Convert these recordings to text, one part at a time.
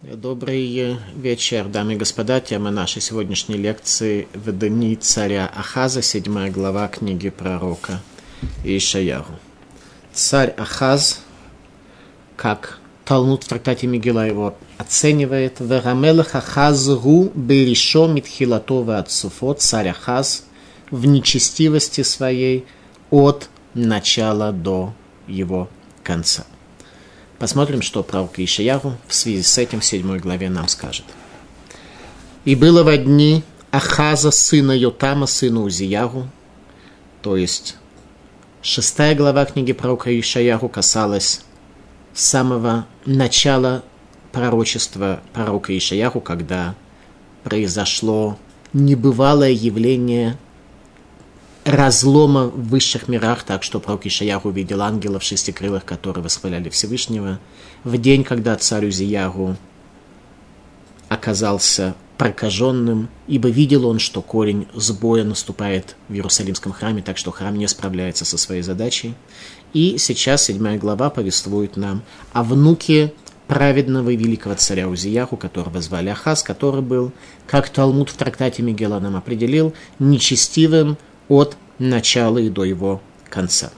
Добрый вечер, дамы и господа. Тема нашей сегодняшней лекции в дни царя Ахаза, седьмая глава книги пророка Ишаяру. Царь Ахаз, как Талмуд в трактате Мигела его оценивает, «Верамелах Ахазру беришо митхилатова от Суфот, царь Ахаз, в нечестивости своей от начала до его конца». Посмотрим, что пророк Ишияру в связи с этим в седьмой главе нам скажет. «И было во дни Ахаза, сына Йотама, сына Узияру, то есть шестая глава книги пророка Ишаяру касалась самого начала пророчества пророка Ишаяру, когда произошло небывалое явление разлома в высших мирах, так что пророк Ишаях увидел ангелов шестикрылых, которые восхваляли Всевышнего. В день, когда царь Узияру оказался прокаженным, ибо видел он, что корень сбоя наступает в Иерусалимском храме, так что храм не справляется со своей задачей. И сейчас седьмая глава повествует нам о внуке праведного великого царя Узияху, которого звали Ахаз, который был, как Талмуд в трактате Мигела нам определил, нечестивым, от начала и до его конца.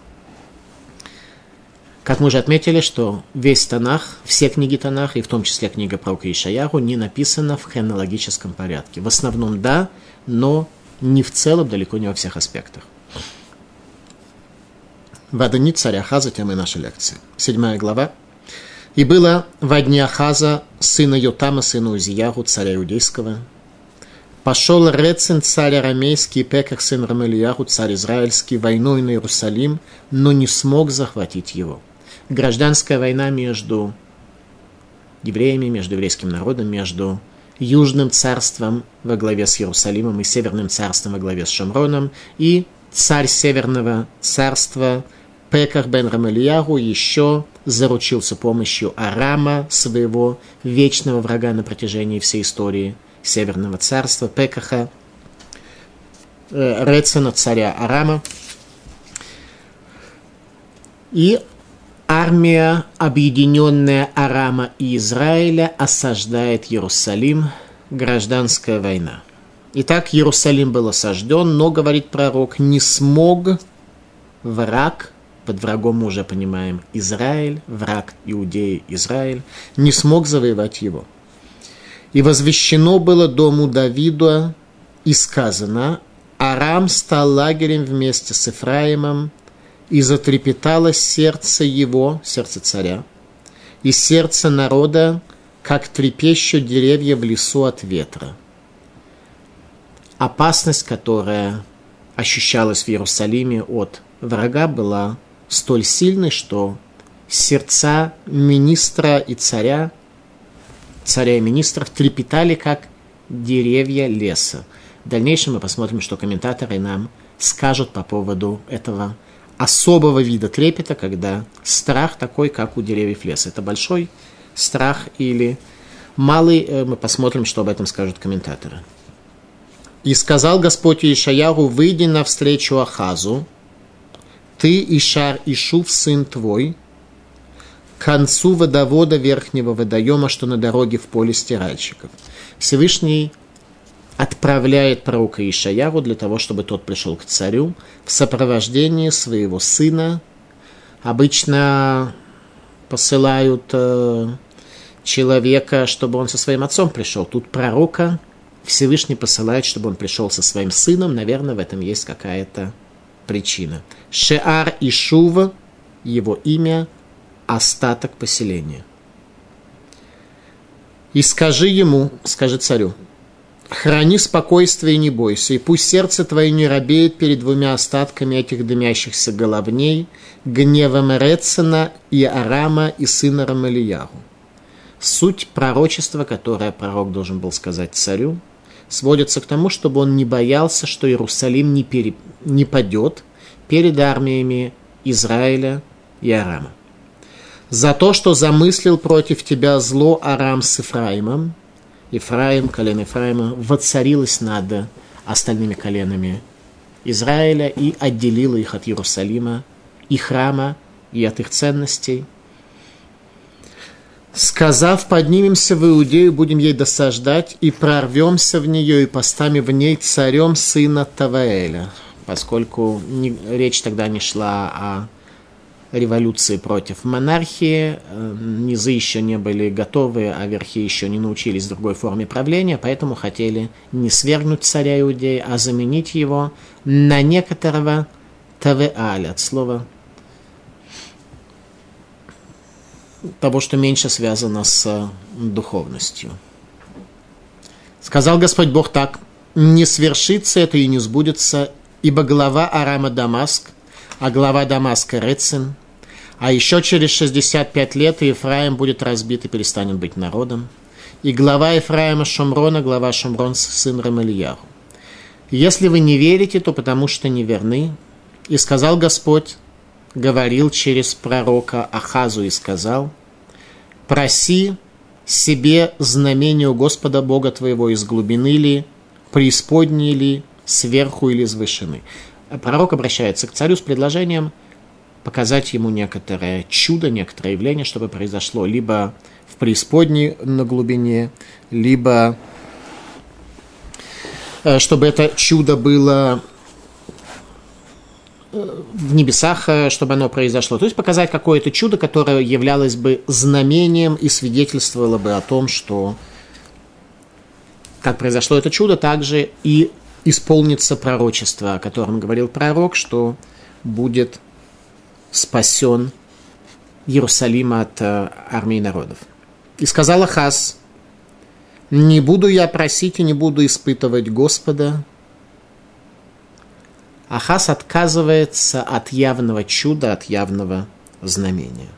Как мы уже отметили, что весь Танах, все книги Танах, и в том числе книга пророка Ишаяру, не написана в хронологическом порядке. В основном да, но не в целом, далеко не во всех аспектах. Вадани царя Ахаза, тема нашей лекции. Седьмая глава. «И было во дни Ахаза, сына Йотама, сына Узияру, царя Иудейского, Пошел Рецин, царь арамейский, Пеках, сын Рамельяху, царь израильский, войной на Иерусалим, но не смог захватить его. Гражданская война между евреями, между еврейским народом, между Южным царством во главе с Иерусалимом и Северным царством во главе с Шамроном, и царь Северного царства Пеках бен Рамельяху еще заручился помощью Арама, своего вечного врага на протяжении всей истории – Северного царства, Пекаха, э, Рецена, царя Арама. И армия, объединенная Арама и Израиля, осаждает Иерусалим, гражданская война. Итак, Иерусалим был осажден, но, говорит пророк, не смог враг, под врагом мы уже понимаем Израиль, враг Иудеи Израиль, не смог завоевать его – и возвещено было дому Давида, и сказано, Арам стал лагерем вместе с Ифраимом, и затрепетало сердце его, сердце царя, и сердце народа, как трепещут деревья в лесу от ветра. Опасность, которая ощущалась в Иерусалиме от врага, была столь сильной, что сердца министра и царя царя и министров трепетали, как деревья леса. В дальнейшем мы посмотрим, что комментаторы нам скажут по поводу этого особого вида трепета, когда страх такой, как у деревьев леса. Это большой страх или малый, э, мы посмотрим, что об этом скажут комментаторы. «И сказал Господь Ишаяру, выйди навстречу Ахазу, ты, Ишар, Ишув, сын твой, концу водовода верхнего водоема, что на дороге в поле стиральщиков. Всевышний отправляет пророка Ишаяру для того, чтобы тот пришел к царю в сопровождении своего сына. Обычно посылают э, человека, чтобы он со своим отцом пришел. Тут пророка Всевышний посылает, чтобы он пришел со своим сыном. Наверное, в этом есть какая-то причина. Шеар Ишув, его имя – остаток поселения. И скажи ему, скажи царю, храни спокойствие и не бойся, и пусть сердце твое не робеет перед двумя остатками этих дымящихся головней, гневом Рецена и Арама и сына Рамалияру. Суть пророчества, которое пророк должен был сказать царю, сводится к тому, чтобы он не боялся, что Иерусалим не, пере... не падет перед армиями Израиля и Арама за то, что замыслил против тебя зло Арам с Ифраимом. Ифраим, колено Ифраима, воцарилось над остальными коленами Израиля и отделила их от Иерусалима и храма, и от их ценностей. Сказав, поднимемся в Иудею, будем ей досаждать, и прорвемся в нее, и поставим в ней царем сына Таваэля. Поскольку не, речь тогда не шла о революции против монархии, э, низы еще не были готовы, а верхи еще не научились другой форме правления, поэтому хотели не свергнуть царя Иудеи, а заменить его на некоторого Тавеаль, от слова того, что меньше связано с духовностью. Сказал Господь Бог так, не свершится это и не сбудется, ибо глава Арама Дамаск, а глава Дамаска Рецин, а еще через 65 лет Ефраим будет разбит и перестанет быть народом. И глава Ефраима Шомрона, глава Шомрон, сын Рамельяху. Если вы не верите, то потому что неверны. И сказал Господь, говорил через пророка Ахазу и сказал, «Проси себе знамение у Господа Бога твоего из глубины ли, преисподней ли, сверху или из вышины». Пророк обращается к царю с предложением показать ему некоторое чудо, некоторое явление, чтобы произошло либо в преисподней на глубине, либо э, чтобы это чудо было в небесах, э, чтобы оно произошло. То есть показать какое-то чудо, которое являлось бы знамением и свидетельствовало бы о том, что как произошло это чудо, также и исполнится пророчество, о котором говорил пророк, что будет спасен Иерусалим от э, армии народов. И сказал Ахаз, не буду я просить и не буду испытывать Господа, Ахас отказывается от явного чуда, от явного знамения.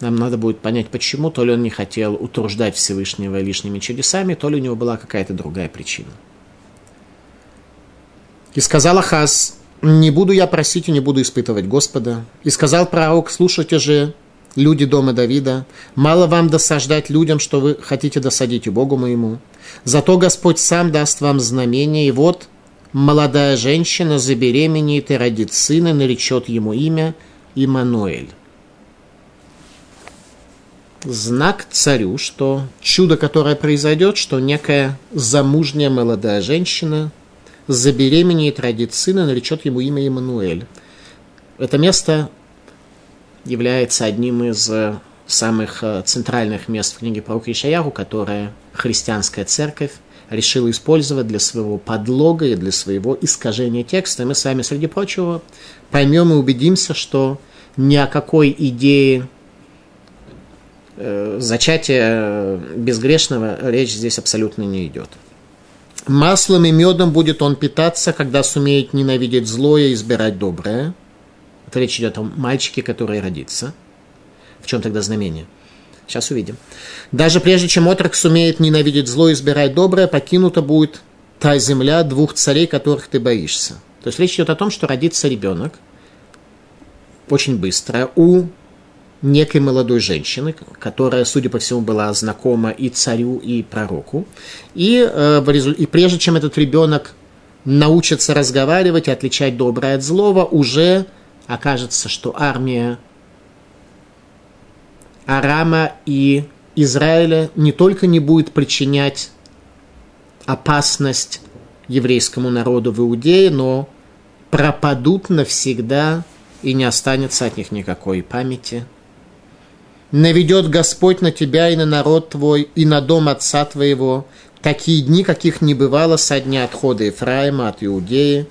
Нам надо будет понять, почему. То ли он не хотел утруждать Всевышнего лишними чудесами, то ли у него была какая-то другая причина. И сказал Ахаз, не буду я просить и не буду испытывать Господа. И сказал пророк, слушайте же, люди дома Давида, мало вам досаждать людям, что вы хотите досадить и Богу моему. Зато Господь сам даст вам знамение, и вот молодая женщина забеременеет и родит сына, наречет ему имя Имануэль. Знак царю, что чудо, которое произойдет, что некая замужняя молодая женщина забеременеет, родит сына, наречет ему имя Имануэль. Это место является одним из самых э, центральных мест в книге про Ишаяру, которое христианская церковь решил использовать для своего подлога и для своего искажения текста. мы с вами, среди прочего, поймем и убедимся, что ни о какой идее э, зачатия безгрешного речь здесь абсолютно не идет. Маслом и медом будет он питаться, когда сумеет ненавидеть злое и избирать доброе. Это речь идет о мальчике, который родится. В чем тогда знамение? Сейчас увидим. Даже прежде чем отрок сумеет ненавидеть зло и избирать доброе, покинута будет та земля двух царей, которых ты боишься. То есть речь идет о том, что родится ребенок очень быстро у некой молодой женщины, которая, судя по всему, была знакома и царю, и пророку. И, э, и прежде чем этот ребенок научится разговаривать и отличать доброе от злого, уже окажется, что армия Арама и Израиля не только не будет причинять опасность еврейскому народу в Иудее, но пропадут навсегда и не останется от них никакой памяти. Наведет Господь на тебя и на народ твой, и на дом отца твоего, такие дни, каких не бывало со дня отхода Ефраима от Иудеи,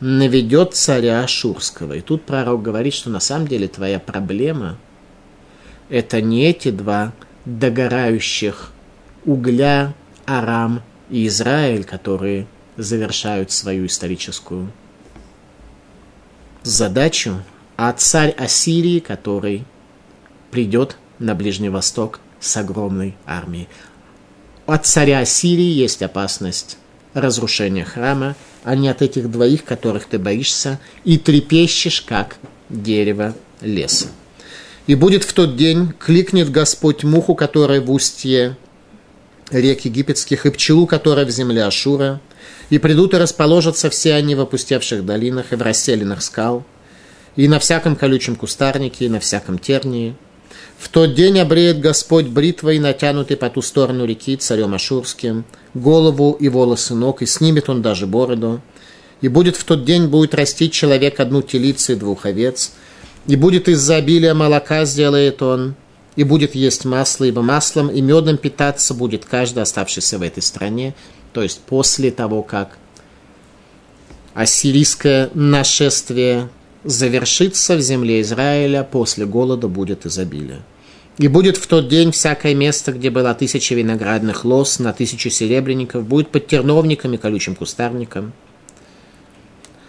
наведет царя Ашурского. И тут пророк говорит, что на самом деле твоя проблема – это не эти два догорающих угля Арам и Израиль, которые завершают свою историческую задачу, а царь Ассирии, который придет на Ближний Восток с огромной армией. От царя Ассирии есть опасность разрушения храма, а не от этих двоих, которых ты боишься, и трепещешь, как дерево леса. И будет в тот день, кликнет Господь муху, которая в устье рек египетских, и пчелу, которая в земле Ашура, и придут и расположатся все они в опустевших долинах и в расселенных скал, и на всяком колючем кустарнике, и на всяком тернии. В тот день обреет Господь бритвой, натянутый по ту сторону реки царем Ашурским, голову и волосы ног, и снимет он даже бороду. И будет в тот день будет растить человек одну телицу и двух овец, и будет из-за обилия молока сделает он, и будет есть масло, ибо маслом и медом питаться будет каждый оставшийся в этой стране, то есть после того, как ассирийское нашествие завершится в земле Израиля, после голода будет изобилие. И будет в тот день всякое место, где было тысяча виноградных лос на тысячу серебряников, будет под терновниками, колючим кустарником.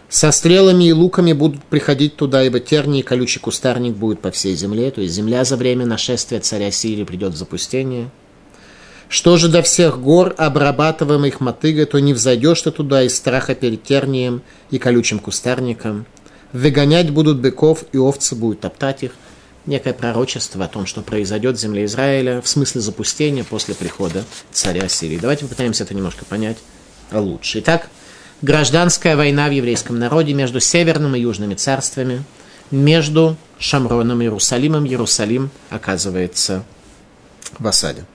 Со стрелами и луками будут приходить туда, ибо терний и колючий кустарник будет по всей земле, то есть земля за время нашествия царя Сирии придет в запустение – что же до всех гор, обрабатываемых мотыгой, то не взойдешь ты туда из страха перед тернием и колючим кустарником. Выгонять будут быков, и овцы будут топтать их. Некое пророчество о том, что произойдет в земле Израиля в смысле запустения после прихода царя Сирии. Давайте попытаемся это немножко понять лучше. Итак, гражданская война в еврейском народе между северным и южными царствами, между Шамроном и Иерусалимом. Иерусалим оказывается в осаде.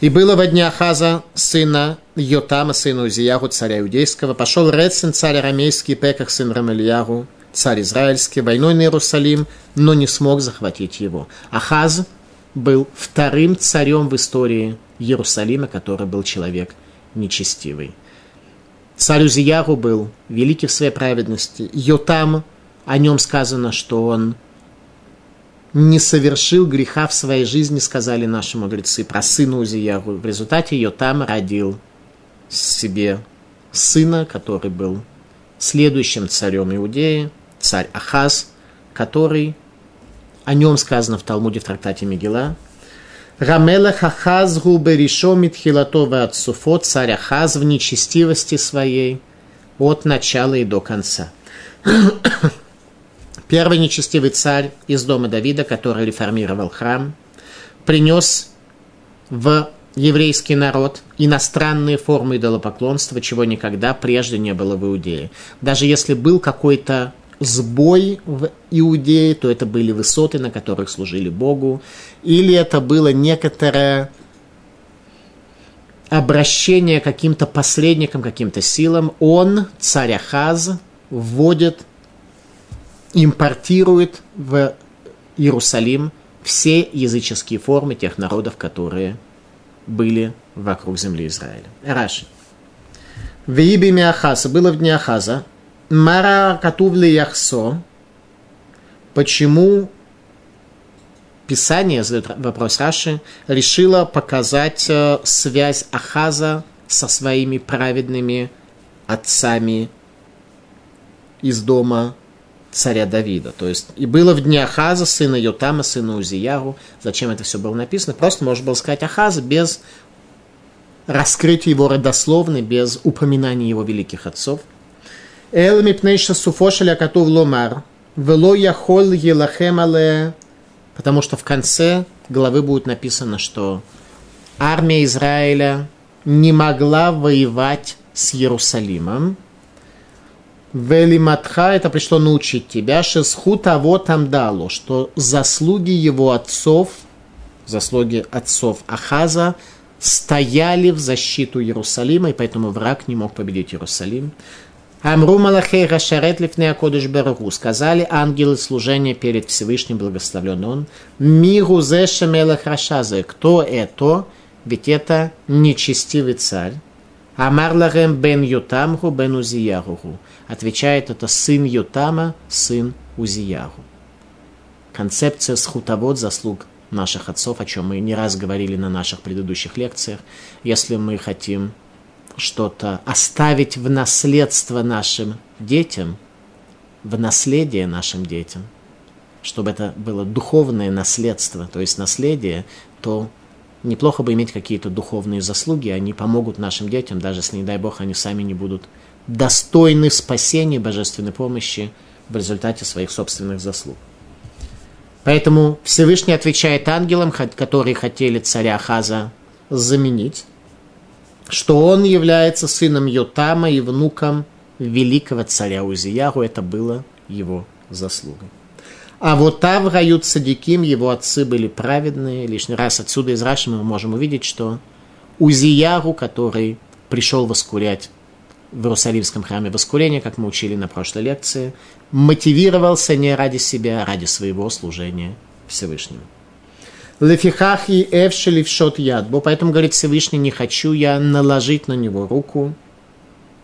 И было во дня Ахаза, сына Йотама, сына Узияху, царя иудейского, пошел Рецин, царь арамейский, Пеках, сын Рамельяху, царь израильский, войной на Иерусалим, но не смог захватить его. Ахаз был вторым царем в истории Иерусалима, который был человек нечестивый. Царь Узияру был великий в своей праведности. Йотам, о нем сказано, что он не совершил греха в своей жизни, сказали наши мудрецы, про сына Узияру. В результате ее там родил себе сына, который был следующим царем Иудеи, царь Ахаз, который, о нем сказано в Талмуде в трактате Мегила, Рамелах Ахаз губеришо митхилатова от Суфо, царь Ахаз в нечестивости своей от начала и до конца. Первый нечестивый царь из дома Давида, который реформировал храм, принес в еврейский народ иностранные формы идолопоклонства, чего никогда прежде не было в Иудее. Даже если был какой-то сбой в Иудее, то это были высоты, на которых служили Богу, или это было некоторое обращение к каким-то посредникам, каким-то силам. Он, царь Ахаз, вводит импортирует в Иерусалим все языческие формы тех народов, которые были вокруг земли Израиля. Раши. В имя Ахаса, было в дне Ахаза, Мара Катувли Яхсо, почему Писание, задает вопрос Раши, решило показать э, связь Ахаза со своими праведными отцами из дома царя Давида. То есть, и было в дне Ахаза, сына Йотама, сына Узияру. Зачем это все было написано? Просто можно было сказать Ахаза без раскрытия его родословной, без упоминания его великих отцов. Эл мипнейша суфошеля катув ломар, вело яхол елахем але, потому что в конце главы будет написано, что армия Израиля не могла воевать с Иерусалимом, Велиматха это пришло научить тебя, шесху того там дало, что заслуги его отцов, заслуги отцов Ахаза, стояли в защиту Иерусалима, и поэтому враг не мог победить Иерусалим. Амру Малахей Рашарет Лифнея Кодыш Берагу. Сказали ангелы служения перед Всевышним, благословлен он. Миру зе шемелах Рашазе. Кто это? Ведь это нечестивый царь. Амар ларем бен Ютамху бен Узияруху. Отвечает это сын Ютама, сын Узияру. Концепция схутовод заслуг наших отцов, о чем мы не раз говорили на наших предыдущих лекциях. Если мы хотим что-то оставить в наследство нашим детям, в наследие нашим детям, чтобы это было духовное наследство, то есть наследие, то неплохо бы иметь какие-то духовные заслуги, они помогут нашим детям, даже если, не дай Бог, они сами не будут достойны спасения божественной помощи в результате своих собственных заслуг. Поэтому Всевышний отвечает ангелам, которые хотели царя Хаза заменить, что он является сыном Йотама и внуком великого царя Узияру. Это было его заслугой. А вот Тавгают Садиким, его отцы были праведные. Лишний раз отсюда из Раши мы можем увидеть, что Узияру, который пришел воскурять в Иерусалимском храме воскурения, как мы учили на прошлой лекции, мотивировался не ради себя, а ради своего служения Всевышнему. Лефихах и эвшели в шот ядбо, поэтому, говорит Всевышний, не хочу я наложить на него руку.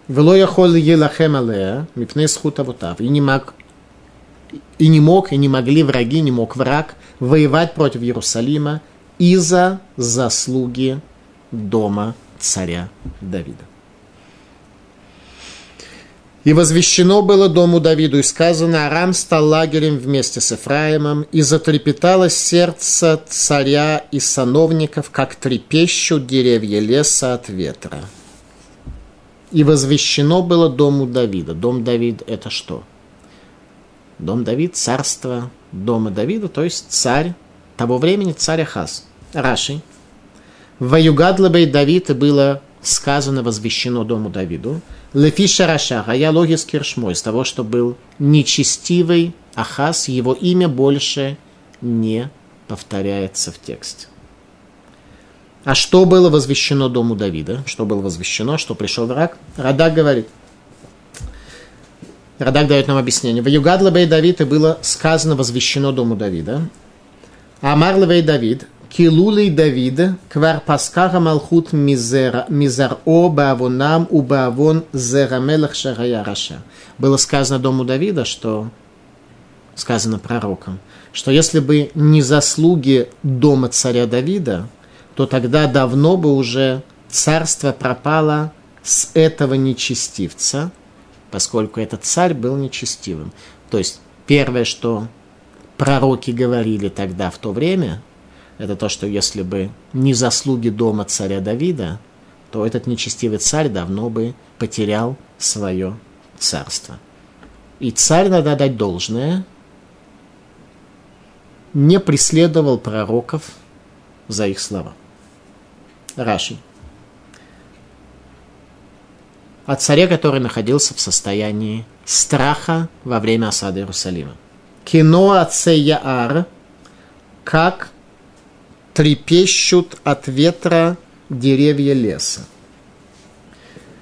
Вело я хол елахем алея, мипне схутавутав. И не мог и не мог, и не могли враги, не мог враг воевать против Иерусалима из-за заслуги дома царя Давида. И возвещено было дому Давиду, и сказано, Арам стал лагерем вместе с Ефраимом, и затрепетало сердце царя и сановников, как трепещут деревья леса от ветра. И возвещено было дому Давида. Дом Давид – это что? Дом Давид, царство дома Давида, то есть царь того времени, царь Ахаз. Раши. Ваюгадлабей Давид было сказано, возвещено дому Давиду. Лефиша Рашаха, я логис киршмой, с того, что был нечестивый Ахаз, его имя больше не повторяется в тексте. А что было возвещено дому Давида? Что было возвещено? Что пришел враг? Радак говорит – Радак дает нам объяснение. В Югадла бей Давид и было сказано, возвещено дому Давида. Амар левей Давид, килулей Давид, квар паскара малхут мизар о баавонам у баавон зерамелах шарая раша. Было сказано дому Давида, что сказано пророком, что если бы не заслуги дома царя Давида, то тогда давно бы уже царство пропало с этого нечестивца – поскольку этот царь был нечестивым. То есть первое, что пророки говорили тогда в то время, это то, что если бы не заслуги дома царя Давида, то этот нечестивый царь давно бы потерял свое царство. И царь, надо дать должное, не преследовал пророков за их слова. Раши о царе, который находился в состоянии страха во время осады Иерусалима. Кино отце Яар, как трепещут от ветра деревья леса.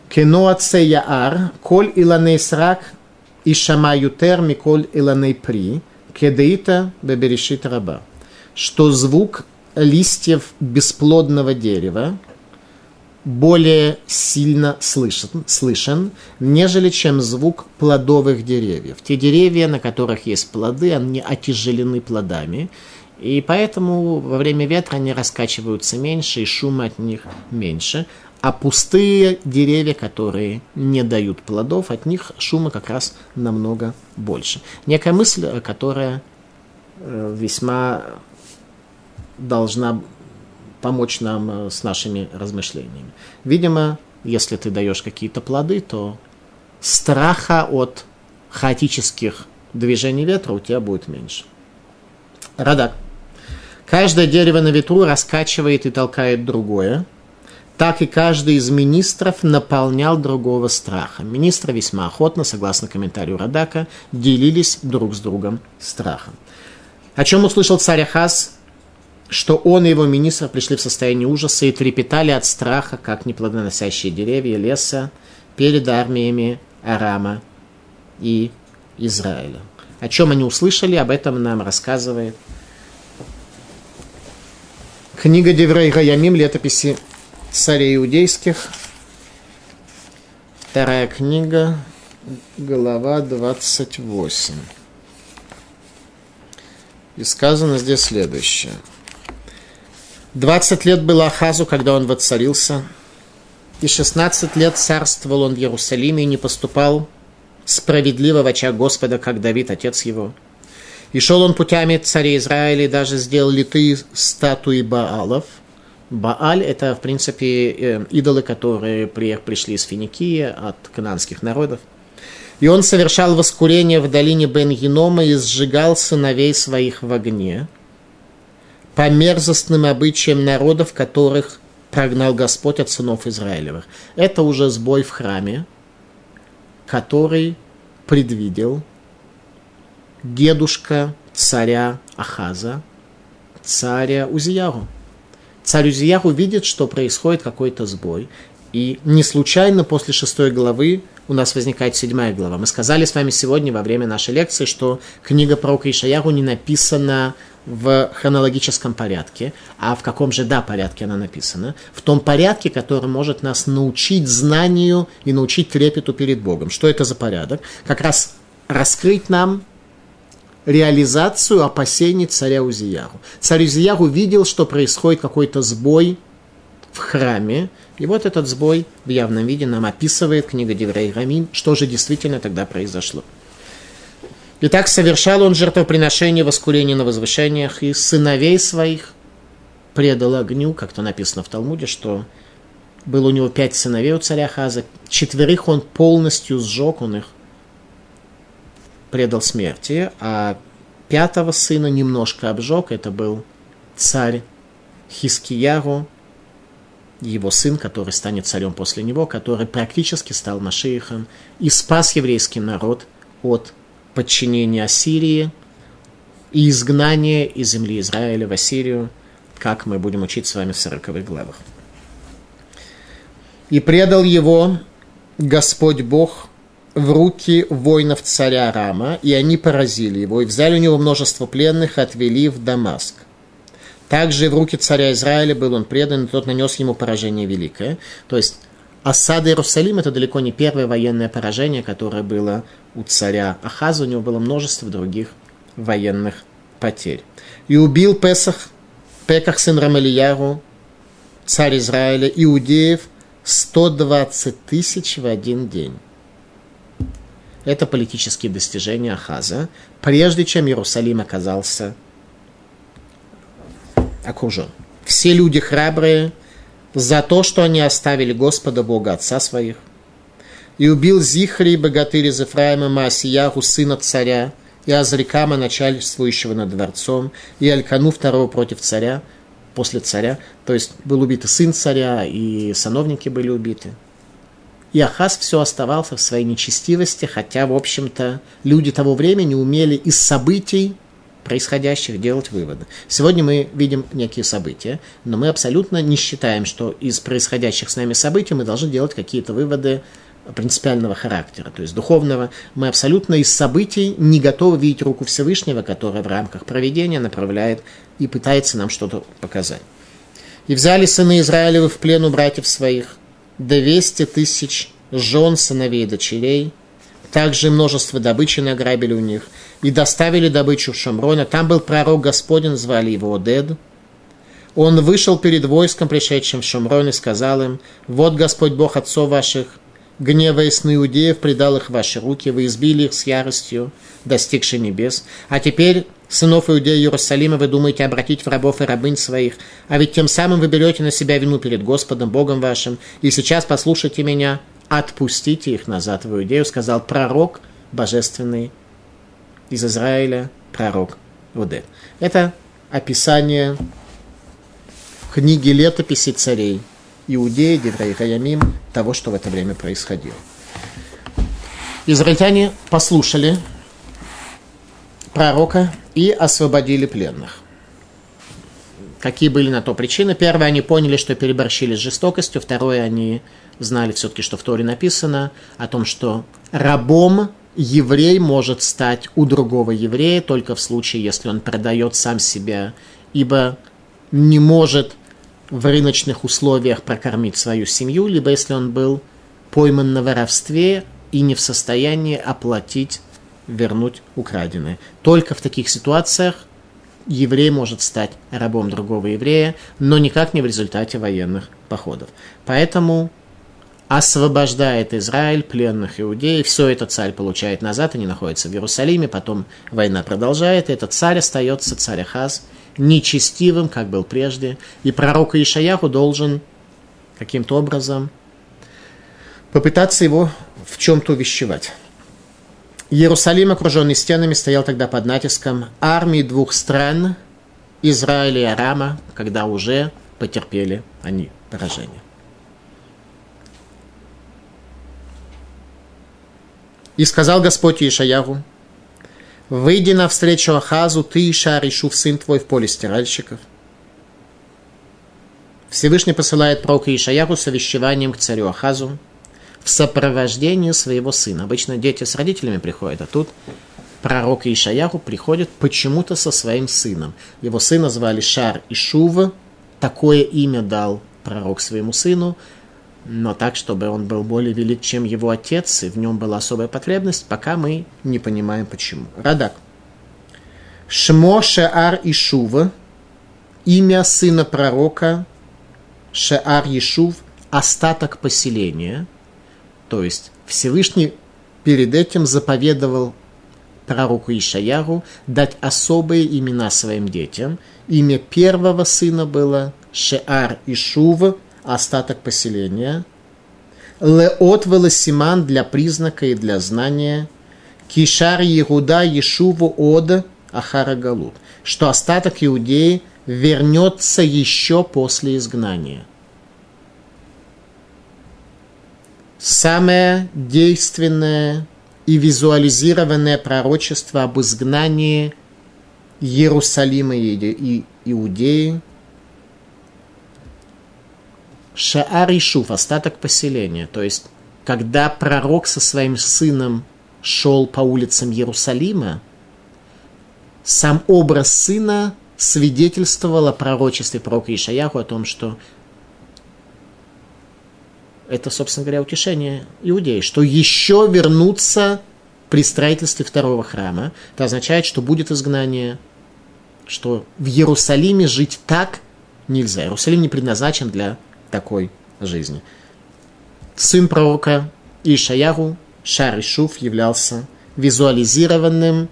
Кино отце Яар, коль иланей срак и шама ютер миколь иланей при, кедеита беберешит раба. Что звук листьев бесплодного дерева – более сильно слышен, слышен, нежели чем звук плодовых деревьев. Те деревья, на которых есть плоды, они отяжелены плодами, и поэтому во время ветра они раскачиваются меньше, и шума от них меньше. А пустые деревья, которые не дают плодов, от них шума как раз намного больше. Некая мысль, которая э, весьма должна помочь нам э, с нашими размышлениями. Видимо, если ты даешь какие-то плоды, то страха от хаотических движений ветра у тебя будет меньше. Радак. Каждое дерево на ветру раскачивает и толкает другое. Так и каждый из министров наполнял другого страха. Министры весьма охотно, согласно комментарию Радака, делились друг с другом страхом. О чем услышал царь Ахаз что он и его министры пришли в состояние ужаса и трепетали от страха, как неплодоносящие деревья леса, перед армиями Арама и Израиля. О чем они услышали, об этом нам рассказывает книга Деврей Гаямим, летописи царей иудейских, вторая книга, глава 28. И сказано здесь следующее – 20 лет было Ахазу, когда он воцарился, и 16 лет царствовал он в Иерусалиме и не поступал справедливо в очах Господа, как Давид, отец его. И шел он путями царей Израиля и даже сделал литые статуи Баалов. Бааль – это, в принципе, э, идолы, которые пришли из Финикии, от кананских народов. И он совершал воскурение в долине Бен-Енома и сжигал сыновей своих в огне – по мерзостным обычаям народов, которых прогнал Господь от сынов Израилевых. Это уже сбой в храме, который предвидел дедушка царя Ахаза, царя Узияру. Царь Узияру видит, что происходит какой-то сбой. И не случайно после шестой главы у нас возникает седьмая глава. Мы сказали с вами сегодня во время нашей лекции, что книга про Ишаяру не написана в хронологическом порядке, а в каком же, да, порядке она написана? В том порядке, который может нас научить знанию и научить трепету перед Богом. Что это за порядок? Как раз раскрыть нам реализацию опасений царя Узияру. Царь Узияру видел, что происходит какой-то сбой в храме, и вот этот сбой в явном виде нам описывает книга Деврей Рамин, что же действительно тогда произошло. Итак, совершал он жертвоприношение, воскурение на возвышениях, и сыновей своих предал огню, как то написано в Талмуде, что было у него пять сыновей у царя Хаза, четверых он полностью сжег, он их предал смерти, а пятого сына немножко обжег, это был царь Хискияру, его сын, который станет царем после него, который практически стал Машиихом и спас еврейский народ от подчинения Ассирии и изгнания из земли Израиля в Ассирию, как мы будем учить с вами в 40 главах. И предал его Господь Бог в руки воинов царя Рама, и они поразили его, и взяли у него множество пленных, отвели в Дамаск. Также в руки царя Израиля был он предан, и тот нанес ему поражение великое. То есть осада Иерусалима – это далеко не первое военное поражение, которое было у царя Ахаза. У него было множество других военных потерь. И убил Песах, Пеках сын Рамалияру, царь Израиля, иудеев, 120 тысяч в один день. Это политические достижения Ахаза, прежде чем Иерусалим оказался окружен. Все люди храбрые за то, что они оставили Господа Бога Отца своих. И убил Зихри, богатырь из Ефраима, Маасияху, сына царя, и Азрикама, начальствующего над дворцом, и Алькану, второго против царя, после царя. То есть был убит и сын царя, и сановники были убиты. И Ахаз все оставался в своей нечестивости, хотя, в общем-то, люди того времени умели из событий, происходящих, делать выводы. Сегодня мы видим некие события, но мы абсолютно не считаем, что из происходящих с нами событий мы должны делать какие-то выводы принципиального характера, то есть духовного. Мы абсолютно из событий не готовы видеть руку Всевышнего, которая в рамках проведения направляет и пытается нам что-то показать. И взяли сыны Израилевы в плен у братьев своих, 200 тысяч жен, сыновей и дочерей, также множество добычи награбили у них, и доставили добычу в Шамрона. Там был пророк Господень, звали его Одед. Он вышел перед войском, пришедшим в Шамрон, и сказал им, «Вот Господь Бог отцов ваших, гневаясь на иудеев, предал их в ваши руки, вы избили их с яростью, достигшей небес. А теперь, сынов иудея Иерусалима, вы думаете обратить в рабов и рабынь своих, а ведь тем самым вы берете на себя вину перед Господом, Богом вашим. И сейчас послушайте меня, отпустите их назад в Иудею, сказал пророк божественный из Израиля, пророк Удет. Это описание книги летописи царей Иудеи, Деврей Хаямим, того, что в это время происходило. Израильтяне послушали пророка и освободили пленных. Какие были на то причины? Первое, они поняли, что переборщили с жестокостью. Второе, они знали все-таки, что в Торе написано о том, что рабом еврей может стать у другого еврея только в случае, если он продает сам себя, ибо не может в рыночных условиях прокормить свою семью, либо если он был пойман на воровстве и не в состоянии оплатить, вернуть украденное. Только в таких ситуациях еврей может стать рабом другого еврея, но никак не в результате военных походов. Поэтому освобождает Израиль пленных иудеев. Все это царь получает назад, они находятся в Иерусалиме, потом война продолжает, и этот царь остается, царь Ахаз, нечестивым, как был прежде. И пророк Ишаяху должен каким-то образом попытаться его в чем-то увещевать. Иерусалим, окруженный стенами, стоял тогда под натиском армии двух стран, Израиля и Арама, когда уже потерпели они поражение. И сказал Господь Ишаяру, Выйди навстречу Ахазу, ты и Шаришув, сын твой, в поле стиральщиков. Всевышний посылает пророка Ишаяху с увещеванием к царю Ахазу в сопровождении своего сына. Обычно дети с родителями приходят, а тут пророк Ишаяху приходит почему-то со своим сыном. Его сына звали Шар Ишув, такое имя дал пророк своему сыну, но так, чтобы он был более велик, чем его отец, и в нем была особая потребность, пока мы не понимаем почему. Радак. Шмо Шеар Ишува, имя сына пророка Шеар Ишув, остаток поселения. То есть Всевышний перед этим заповедовал пророку Ишаяру дать особые имена своим детям. Имя первого сына было Шеар Ишув, остаток поселения. Леот велосиман для признака и для знания. Кишар Егуда Ешуву Од Ахара Галут. Что остаток Иудеи вернется еще после изгнания. Самое действенное и визуализированное пророчество об изгнании Иерусалима и Иудеи – Шаар Ишуф, остаток поселения. То есть, когда пророк со своим сыном шел по улицам Иерусалима, сам образ сына свидетельствовал о пророчестве пророка Ишаяху, о том, что это, собственно говоря, утешение иудеи, что еще вернуться при строительстве второго храма. Это означает, что будет изгнание, что в Иерусалиме жить так нельзя. Иерусалим не предназначен для такой жизни. Сын пророка Ишаяру, Шаришуф, являлся визуализированным,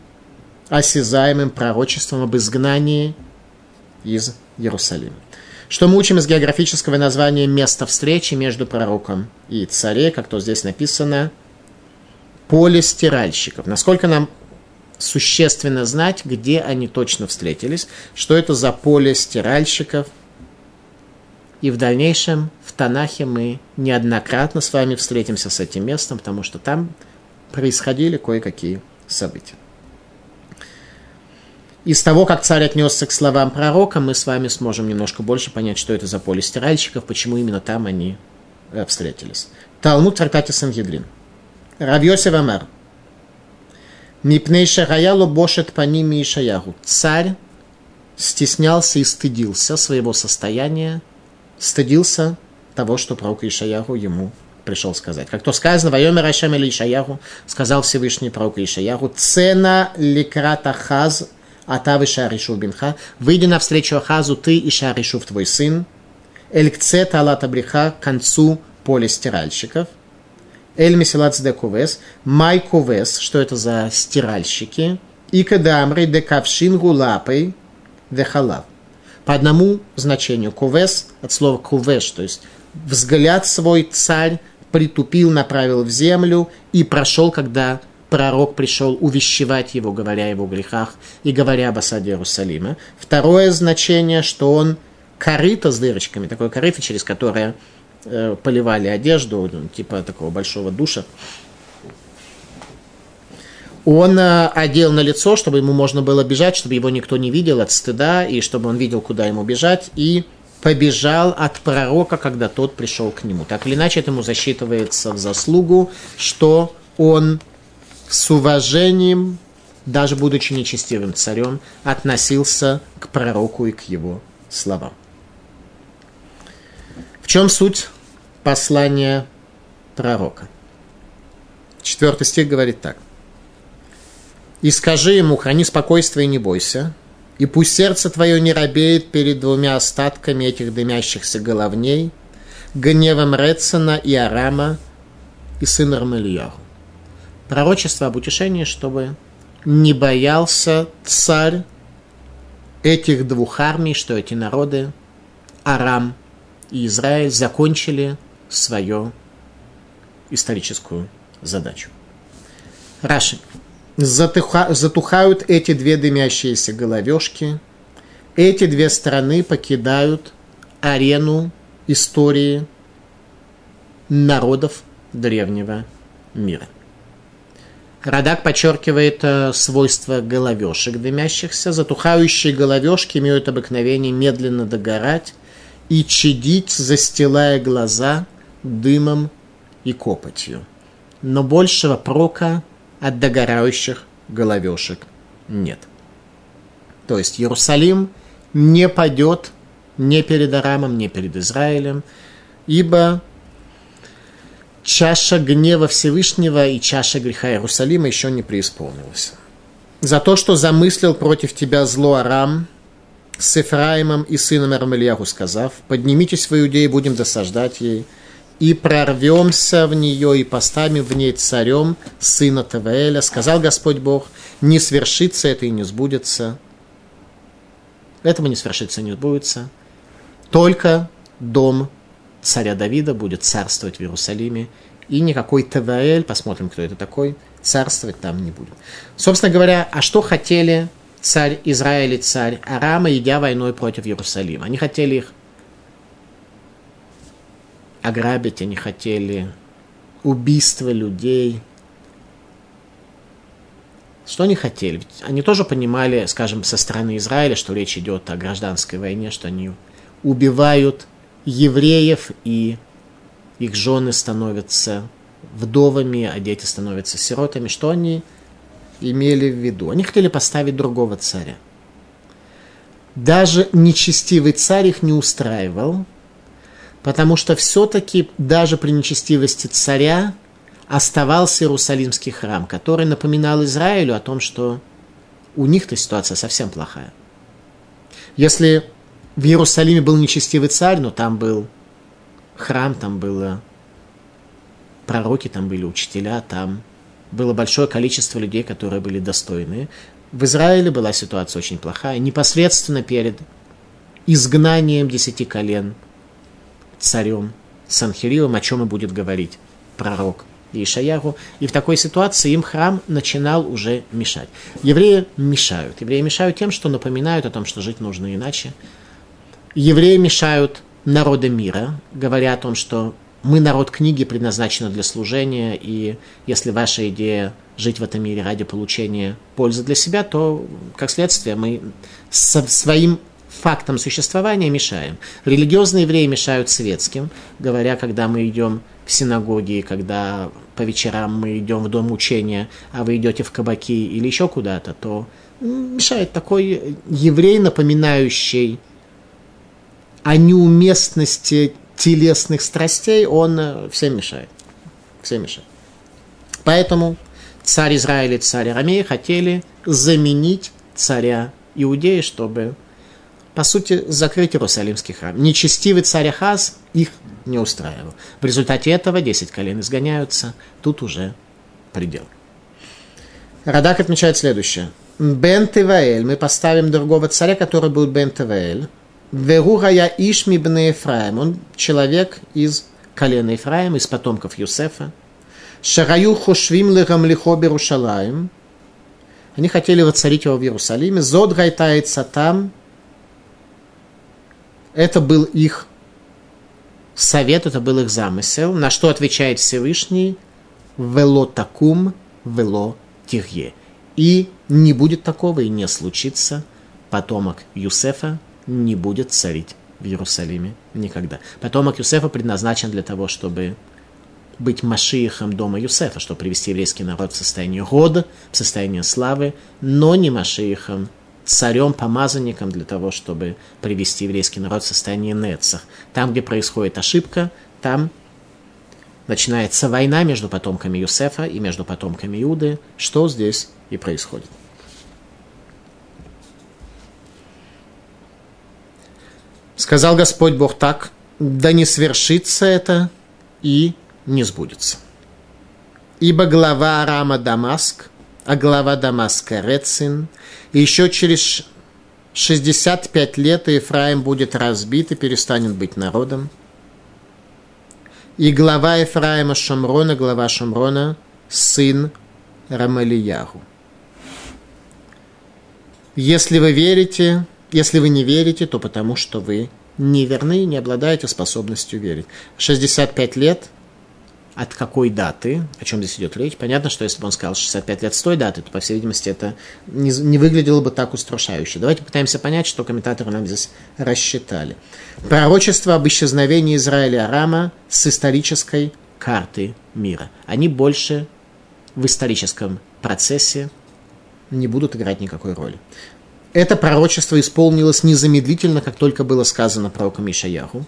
осязаемым пророчеством об изгнании из Иерусалима. Что мы учим из географического названия места встречи между пророком и царей, как то здесь написано, поле стиральщиков. Насколько нам существенно знать, где они точно встретились, что это за поле стиральщиков – и в дальнейшем в Танахе мы неоднократно с вами встретимся с этим местом, потому что там происходили кое-какие события. Из того, как царь отнесся к словам пророка, мы с вами сможем немножко больше понять, что это за поле стиральщиков, почему именно там они э, встретились. Талмуд в трактате Сангедрин. Равьосев Амар. Мипней шагаялу бошет по ним и шаягу. Царь стеснялся и стыдился своего состояния стыдился того, что пророк Ишаяху ему пришел сказать. Как то сказано, «Вайомер Ашем или Ишаяху», сказал Всевышний пророк Ишаяху, «Цена ликрата хаз, атавы шаришув бинха, выйди навстречу Ахазу ты и шаришув твой сын, элькце талата бриха, к концу поля стиральщиков, эль месилат де кувес, май кувес, что это за стиральщики, и кадамры де кавшин гулапой, де халав по одному значению. Кувес от слова кувеш, то есть взгляд свой царь притупил, направил в землю и прошел, когда пророк пришел увещевать его, говоря о его грехах и говоря об осаде Иерусалима. Второе значение, что он корыто с дырочками, такое корыто, через которое э, поливали одежду, типа такого большого душа, он э, одел на лицо, чтобы ему можно было бежать, чтобы его никто не видел от стыда, и чтобы он видел, куда ему бежать, и побежал от пророка, когда тот пришел к нему. Так или иначе, этому засчитывается в заслугу, что он с уважением, даже будучи нечестивым царем, относился к пророку и к его словам. В чем суть послания пророка? Четвертый стих говорит так – и скажи ему, храни спокойствие и не бойся, и пусть сердце твое не робеет перед двумя остатками этих дымящихся головней, гневом Рецена и Арама и сына Рамельяху. Пророчество об утешении, чтобы не боялся царь этих двух армий, что эти народы, Арам и Израиль, закончили свою историческую задачу. Раши затуха, затухают эти две дымящиеся головешки, эти две страны покидают арену истории народов древнего мира. Радак подчеркивает э, свойства головешек дымящихся. Затухающие головешки имеют обыкновение медленно догорать и чадить, застилая глаза дымом и копотью. Но большего прока от догорающих головешек нет. То есть Иерусалим не падет ни перед Арамом, ни перед Израилем, ибо чаша гнева Всевышнего и чаша греха Иерусалима еще не преисполнилась. За то, что замыслил против тебя зло Арам, с Ефраимом и сыном Армельяху сказав, поднимитесь в Иудеи, будем досаждать ей, и прорвемся в нее, и поставим в ней царем сына Таваэля. Сказал Господь Бог, не свершится это и не сбудется. Этому не свершится и не сбудется. Только дом царя Давида будет царствовать в Иерусалиме, и никакой Таваэль, посмотрим, кто это такой, царствовать там не будет. Собственно говоря, а что хотели царь Израиля и царь Арама, идя войной против Иерусалима? Они хотели их ограбить, они хотели убийства людей. Что они хотели? Ведь они тоже понимали, скажем, со стороны Израиля, что речь идет о гражданской войне, что они убивают евреев, и их жены становятся вдовами, а дети становятся сиротами. Что они имели в виду? Они хотели поставить другого царя. Даже нечестивый царь их не устраивал, потому что все-таки даже при нечестивости царя оставался Иерусалимский храм, который напоминал Израилю о том, что у них-то ситуация совсем плохая. Если в Иерусалиме был нечестивый царь, но там был храм, там было пророки, там были учителя, там было большое количество людей, которые были достойны. В Израиле была ситуация очень плохая. Непосредственно перед изгнанием десяти колен царем Санхиривом, о чем и будет говорить пророк Ишаяру. И в такой ситуации им храм начинал уже мешать. Евреи мешают. Евреи мешают тем, что напоминают о том, что жить нужно иначе, евреи мешают народы мира, говоря о том, что мы народ книги предназначены для служения, и если ваша идея жить в этом мире ради получения пользы для себя, то, как следствие, мы со своим фактом существования мешаем. Религиозные евреи мешают светским, говоря, когда мы идем в синагоги, когда по вечерам мы идем в дом учения, а вы идете в кабаки или еще куда-то, то мешает такой еврей, напоминающий о неуместности телесных страстей, он э, всем мешает. Всем мешает. Поэтому царь Израиля и царь Арамея хотели заменить царя Иудеи, чтобы, по сути, закрыть Иерусалимский храм. Нечестивый царь Ахаз их не устраивал. В результате этого 10 колен изгоняются. Тут уже предел. Радак отмечает следующее. Бен Теваэль, мы поставим другого царя, который будет Бен Теваэль, Верурая Ишми бне Ефраим. Он человек из колена Ефраим, из потомков Юсефа. Шараю хошвим лехам лихо Берушалаем. Они хотели воцарить его в Иерусалиме. Зод гайтается там. Это был их совет, это был их замысел. На что отвечает Всевышний? Вело такум, вело тирье. И не будет такого, и не случится потомок Юсефа, не будет царить в Иерусалиме никогда. Потомок Юсефа предназначен для того, чтобы быть Машиихом дома Юсефа, чтобы привести еврейский народ в состояние рода, в состояние славы, но не Машиихом, царем, помазанником для того, чтобы привести еврейский народ в состояние Нецах. Там, где происходит ошибка, там начинается война между потомками Юсефа и между потомками Иуды, что здесь и происходит. Сказал Господь Бог так, да не свершится это и не сбудется. Ибо глава Арама Дамаск, а глава Дамаска Рецин, и еще через 65 лет Ефраим будет разбит и перестанет быть народом. И глава Ефраима Шамрона, глава Шамрона, сын Рамалиягу. Если вы верите, если вы не верите, то потому что вы неверны, не обладаете способностью верить. 65 лет от какой даты, о чем здесь идет речь. Понятно, что если бы он сказал 65 лет с той даты, то, по всей видимости, это не, не выглядело бы так устрашающе. Давайте пытаемся понять, что комментаторы нам здесь рассчитали. Пророчество об исчезновении Израиля и Арама с исторической карты мира. Они больше в историческом процессе не будут играть никакой роли. Это пророчество исполнилось незамедлительно, как только было сказано пророком Ишаяху.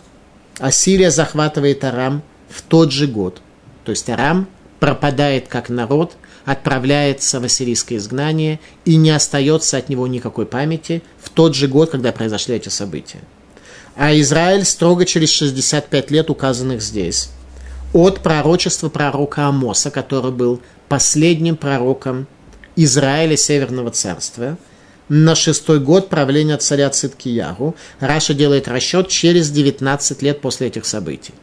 Ассирия захватывает Арам в тот же год, то есть Арам пропадает как народ, отправляется в ассирийское изгнание и не остается от него никакой памяти в тот же год, когда произошли эти события. А Израиль строго через 65 лет указанных здесь. От пророчества пророка Амоса, который был последним пророком Израиля Северного Царства, на шестой год правления царя Циткиягу. Раша делает расчет через 19 лет после этих событий.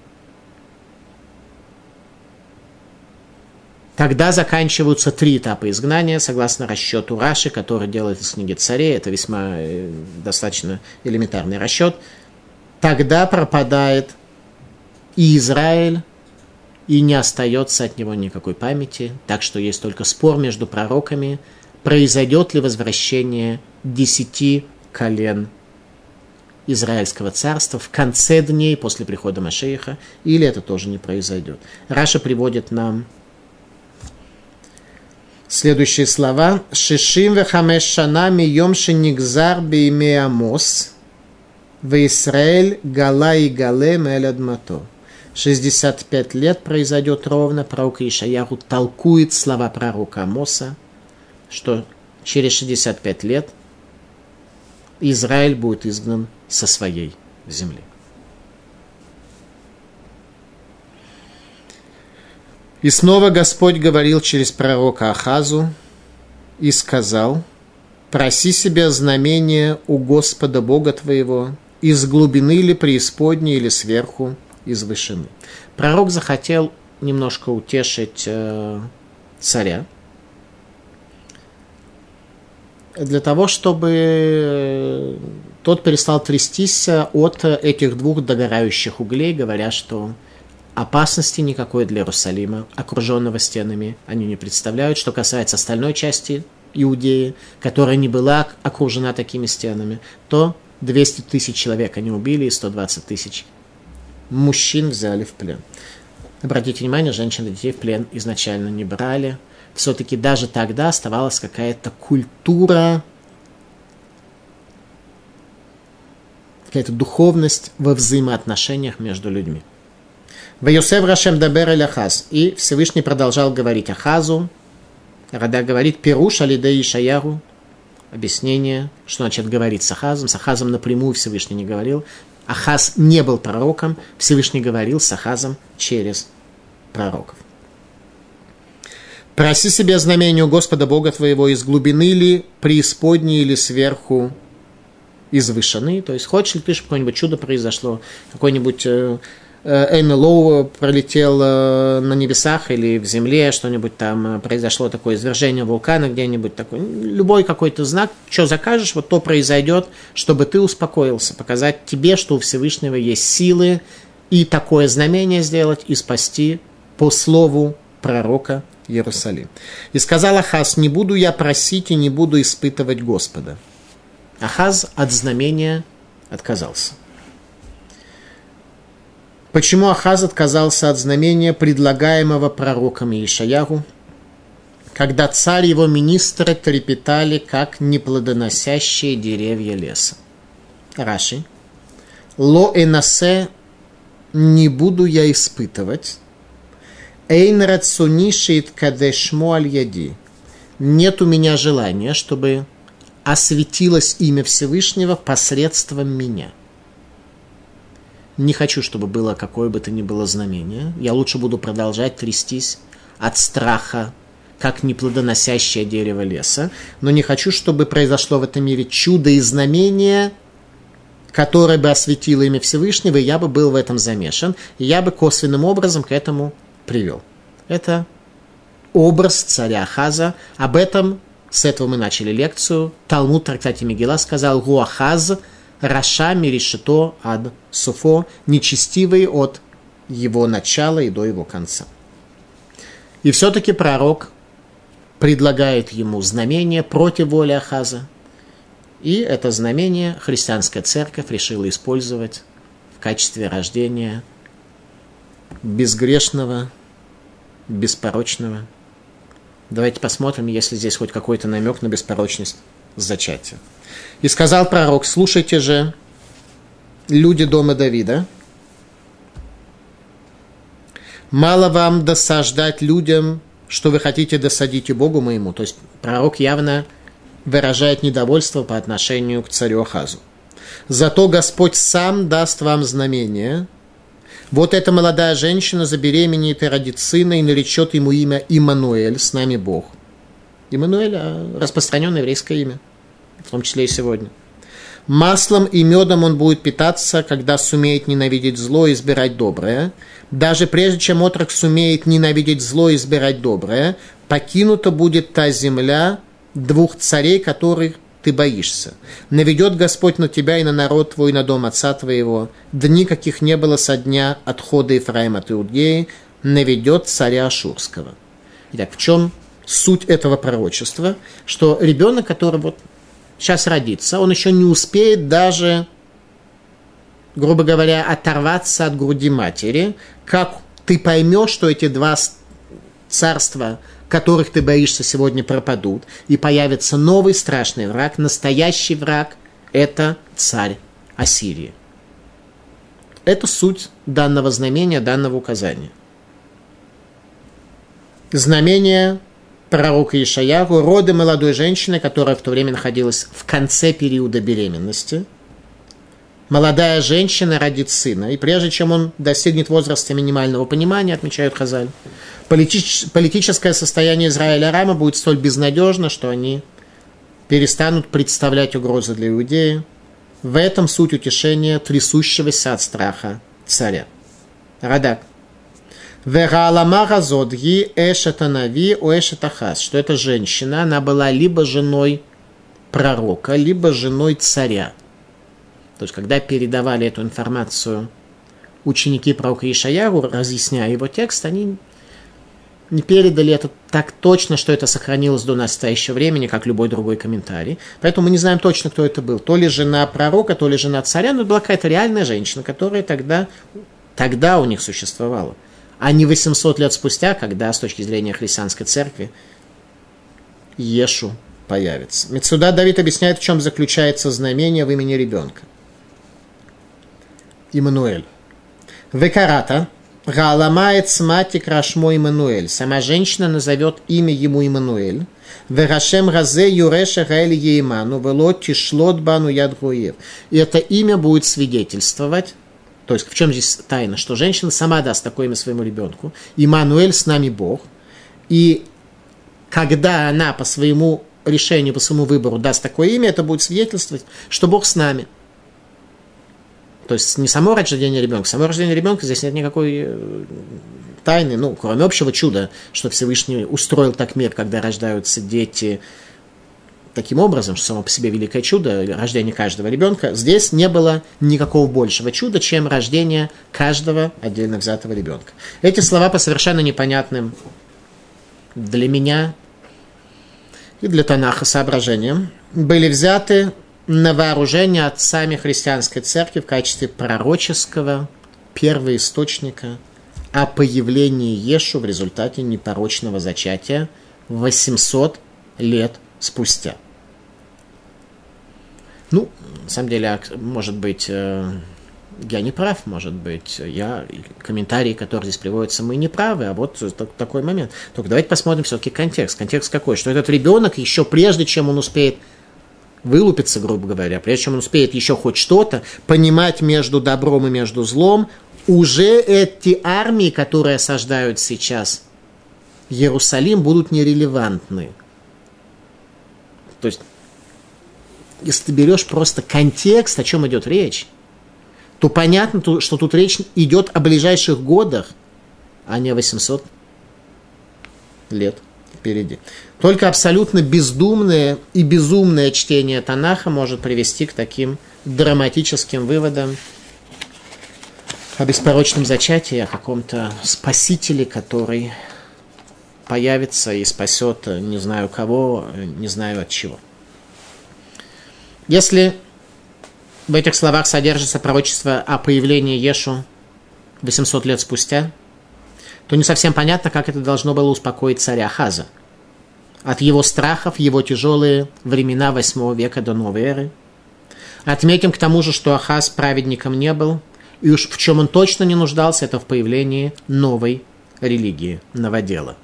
Тогда заканчиваются три этапа изгнания, согласно расчету Раши, который делает из книги царей. Это весьма э, достаточно элементарный расчет. Тогда пропадает и Израиль, и не остается от него никакой памяти. Так что есть только спор между пророками, произойдет ли возвращение десяти колен Израильского царства в конце дней после прихода Машеиха, или это тоже не произойдет. Раша приводит нам Следующие слова. Шишим вехамеш шана мием шенигзар бейме Амос. Израиль гала и гале мелядмато. 65 лет произойдет ровно. Пророк Ишаяху толкует слова пророка Амоса, что через 65 лет Израиль будет изгнан со своей земли. И снова Господь говорил через пророка Ахазу и сказал, «Проси себе знамение у Господа Бога твоего, из глубины или преисподней, или сверху, из вышины». Пророк захотел немножко утешить э, царя, для того, чтобы э, тот перестал трястись от этих двух догорающих углей, говоря, что опасности никакой для Иерусалима, окруженного стенами, они не представляют. Что касается остальной части Иудеи, которая не была окружена такими стенами, то 200 тысяч человек они убили и 120 тысяч мужчин взяли в плен. Обратите внимание, женщин и детей в плен изначально не брали. Все-таки даже тогда оставалась какая-то культура, какая-то духовность во взаимоотношениях между людьми. Ваюсев Рашем Дабер Эль Ахаз. И Всевышний продолжал говорить Ахазу. Рада говорит Перуш Алиде Ишаяру. Объяснение, что значит говорить с Ахазом. С Ахазом напрямую Всевышний не говорил. Ахаз не был пророком. Всевышний говорил с Ахазом через пророков. Проси знамение у Господа Бога твоего из глубины ли, преисподней или сверху из вышины. То есть, хочешь ли ты, чтобы какое-нибудь чудо произошло, какой-нибудь э, Э, НЛО пролетел э, на небесах или в земле, что-нибудь там э, произошло такое извержение вулкана где-нибудь такой, любой какой-то знак, что закажешь, вот то произойдет, чтобы ты успокоился, показать тебе, что у Всевышнего есть силы и такое знамение сделать и спасти по слову пророка Иерусалим. И сказал Ахаз, не буду я просить и не буду испытывать Господа. Ахаз от знамения отказался. Почему Ахаз отказался от знамения, предлагаемого пророком Ишаяру, когда царь и его министры трепетали, как неплодоносящие деревья леса? Раши. Ло энасе не буду я испытывать. Эйн рацунишит кадешмо аль яди. Нет у меня желания, чтобы осветилось имя Всевышнего посредством меня – не хочу, чтобы было какое бы то ни было знамение. Я лучше буду продолжать трястись от страха, как неплодоносящее дерево леса. Но не хочу, чтобы произошло в этом мире чудо и знамение, которое бы осветило имя Всевышнего, и я бы был в этом замешан, и я бы косвенным образом к этому привел. Это образ царя Хаза. Об этом, с этого мы начали лекцию. Талмуд трактате Мегила сказал «Гуахаз Раша Миришито ад Суфо, нечестивый от его начала и до его конца. И все-таки пророк предлагает ему знамение против воли Ахаза. И это знамение христианская церковь решила использовать в качестве рождения безгрешного, беспорочного. Давайте посмотрим, если здесь хоть какой-то намек на беспорочность зачатия. И сказал пророк, слушайте же, люди дома Давида, мало вам досаждать людям, что вы хотите досадить и Богу моему. То есть пророк явно выражает недовольство по отношению к царю Ахазу. Зато Господь сам даст вам знамение. Вот эта молодая женщина забеременеет и родит сына и наречет ему имя Имануэль, с нами Бог. Имануэль – распространенное еврейское имя, в том числе и сегодня – Маслом и медом он будет питаться, когда сумеет ненавидеть зло и избирать доброе. Даже прежде чем отрок сумеет ненавидеть зло и избирать доброе, покинута будет та земля двух царей, которых ты боишься. Наведет Господь на тебя и на народ твой, и на дом отца твоего. Дни, каких не было со дня отхода Ефраима от Иудеи, наведет царя Ашурского. Итак, в чем суть этого пророчества? Что ребенок, который вот сейчас родится, он еще не успеет даже, грубо говоря, оторваться от груди матери, как ты поймешь, что эти два царства, которых ты боишься, сегодня пропадут, и появится новый страшный враг, настоящий враг – это царь Ассирии. Это суть данного знамения, данного указания. Знамение пророка Ишаяру, роды молодой женщины, которая в то время находилась в конце периода беременности. Молодая женщина родит сына, и прежде чем он достигнет возраста минимального понимания, отмечают Хазаль, политич, политическое состояние Израиля Рама будет столь безнадежно, что они перестанут представлять угрозы для Иудеи. В этом суть утешения трясущегося от страха царя. Радак. Вераалама Зодги Эшетанави у Эшетахас, что эта женщина, она была либо женой пророка, либо женой царя. То есть, когда передавали эту информацию ученики пророка Ишаяру, разъясняя его текст, они не передали это так точно, что это сохранилось до настоящего времени, как любой другой комментарий. Поэтому мы не знаем точно, кто это был. То ли жена пророка, то ли жена царя, но была какая-то реальная женщина, которая тогда, тогда у них существовала а не 800 лет спустя, когда с точки зрения христианской церкви Ешу появится. Мецуда Давид объясняет, в чем заключается знамение в имени ребенка. Иммануэль. Векарата. Галамает смати крашмо Иммануэль. Сама женщина назовет имя ему Иммануэль. Верашем разе юреша гаэль ейману велот тишлот бану яд И это имя будет свидетельствовать то есть в чем здесь тайна? Что женщина сама даст такое имя своему ребенку. Имануэль с нами Бог. И когда она по своему решению, по своему выбору даст такое имя, это будет свидетельствовать, что Бог с нами. То есть не само рождение ребенка. Само рождение ребенка здесь нет никакой э, тайны, ну, кроме общего чуда, что Всевышний устроил так мир, когда рождаются дети, таким образом, что само по себе великое чудо, рождение каждого ребенка, здесь не было никакого большего чуда, чем рождение каждого отдельно взятого ребенка. Эти слова по совершенно непонятным для меня и для Танаха соображениям были взяты на вооружение отцами христианской церкви в качестве пророческого первоисточника о появлении Ешу в результате непорочного зачатия 800 лет спустя. Ну, на самом деле, а, может быть, э, я не прав, может быть, я, комментарии, которые здесь приводятся, мы не правы, а вот такой момент. Только давайте посмотрим все-таки контекст. Контекст какой? Что этот ребенок еще прежде, чем он успеет вылупиться, грубо говоря, прежде чем он успеет еще хоть что-то понимать между добром и между злом, уже эти армии, которые осаждают сейчас Иерусалим, будут нерелевантны. То есть, если ты берешь просто контекст, о чем идет речь, то понятно, что тут речь идет о ближайших годах, а не о 800 лет впереди. Только абсолютно бездумное и безумное чтение Танаха может привести к таким драматическим выводам о беспорочном зачатии, о каком-то спасителе, который появится и спасет не знаю кого, не знаю от чего. Если в этих словах содержится пророчество о появлении Ешу 800 лет спустя, то не совсем понятно, как это должно было успокоить царя Хаза. От его страхов, его тяжелые времена 8 века до новой эры. Отметим к тому же, что Ахаз праведником не был, и уж в чем он точно не нуждался, это в появлении новой религии, новодела.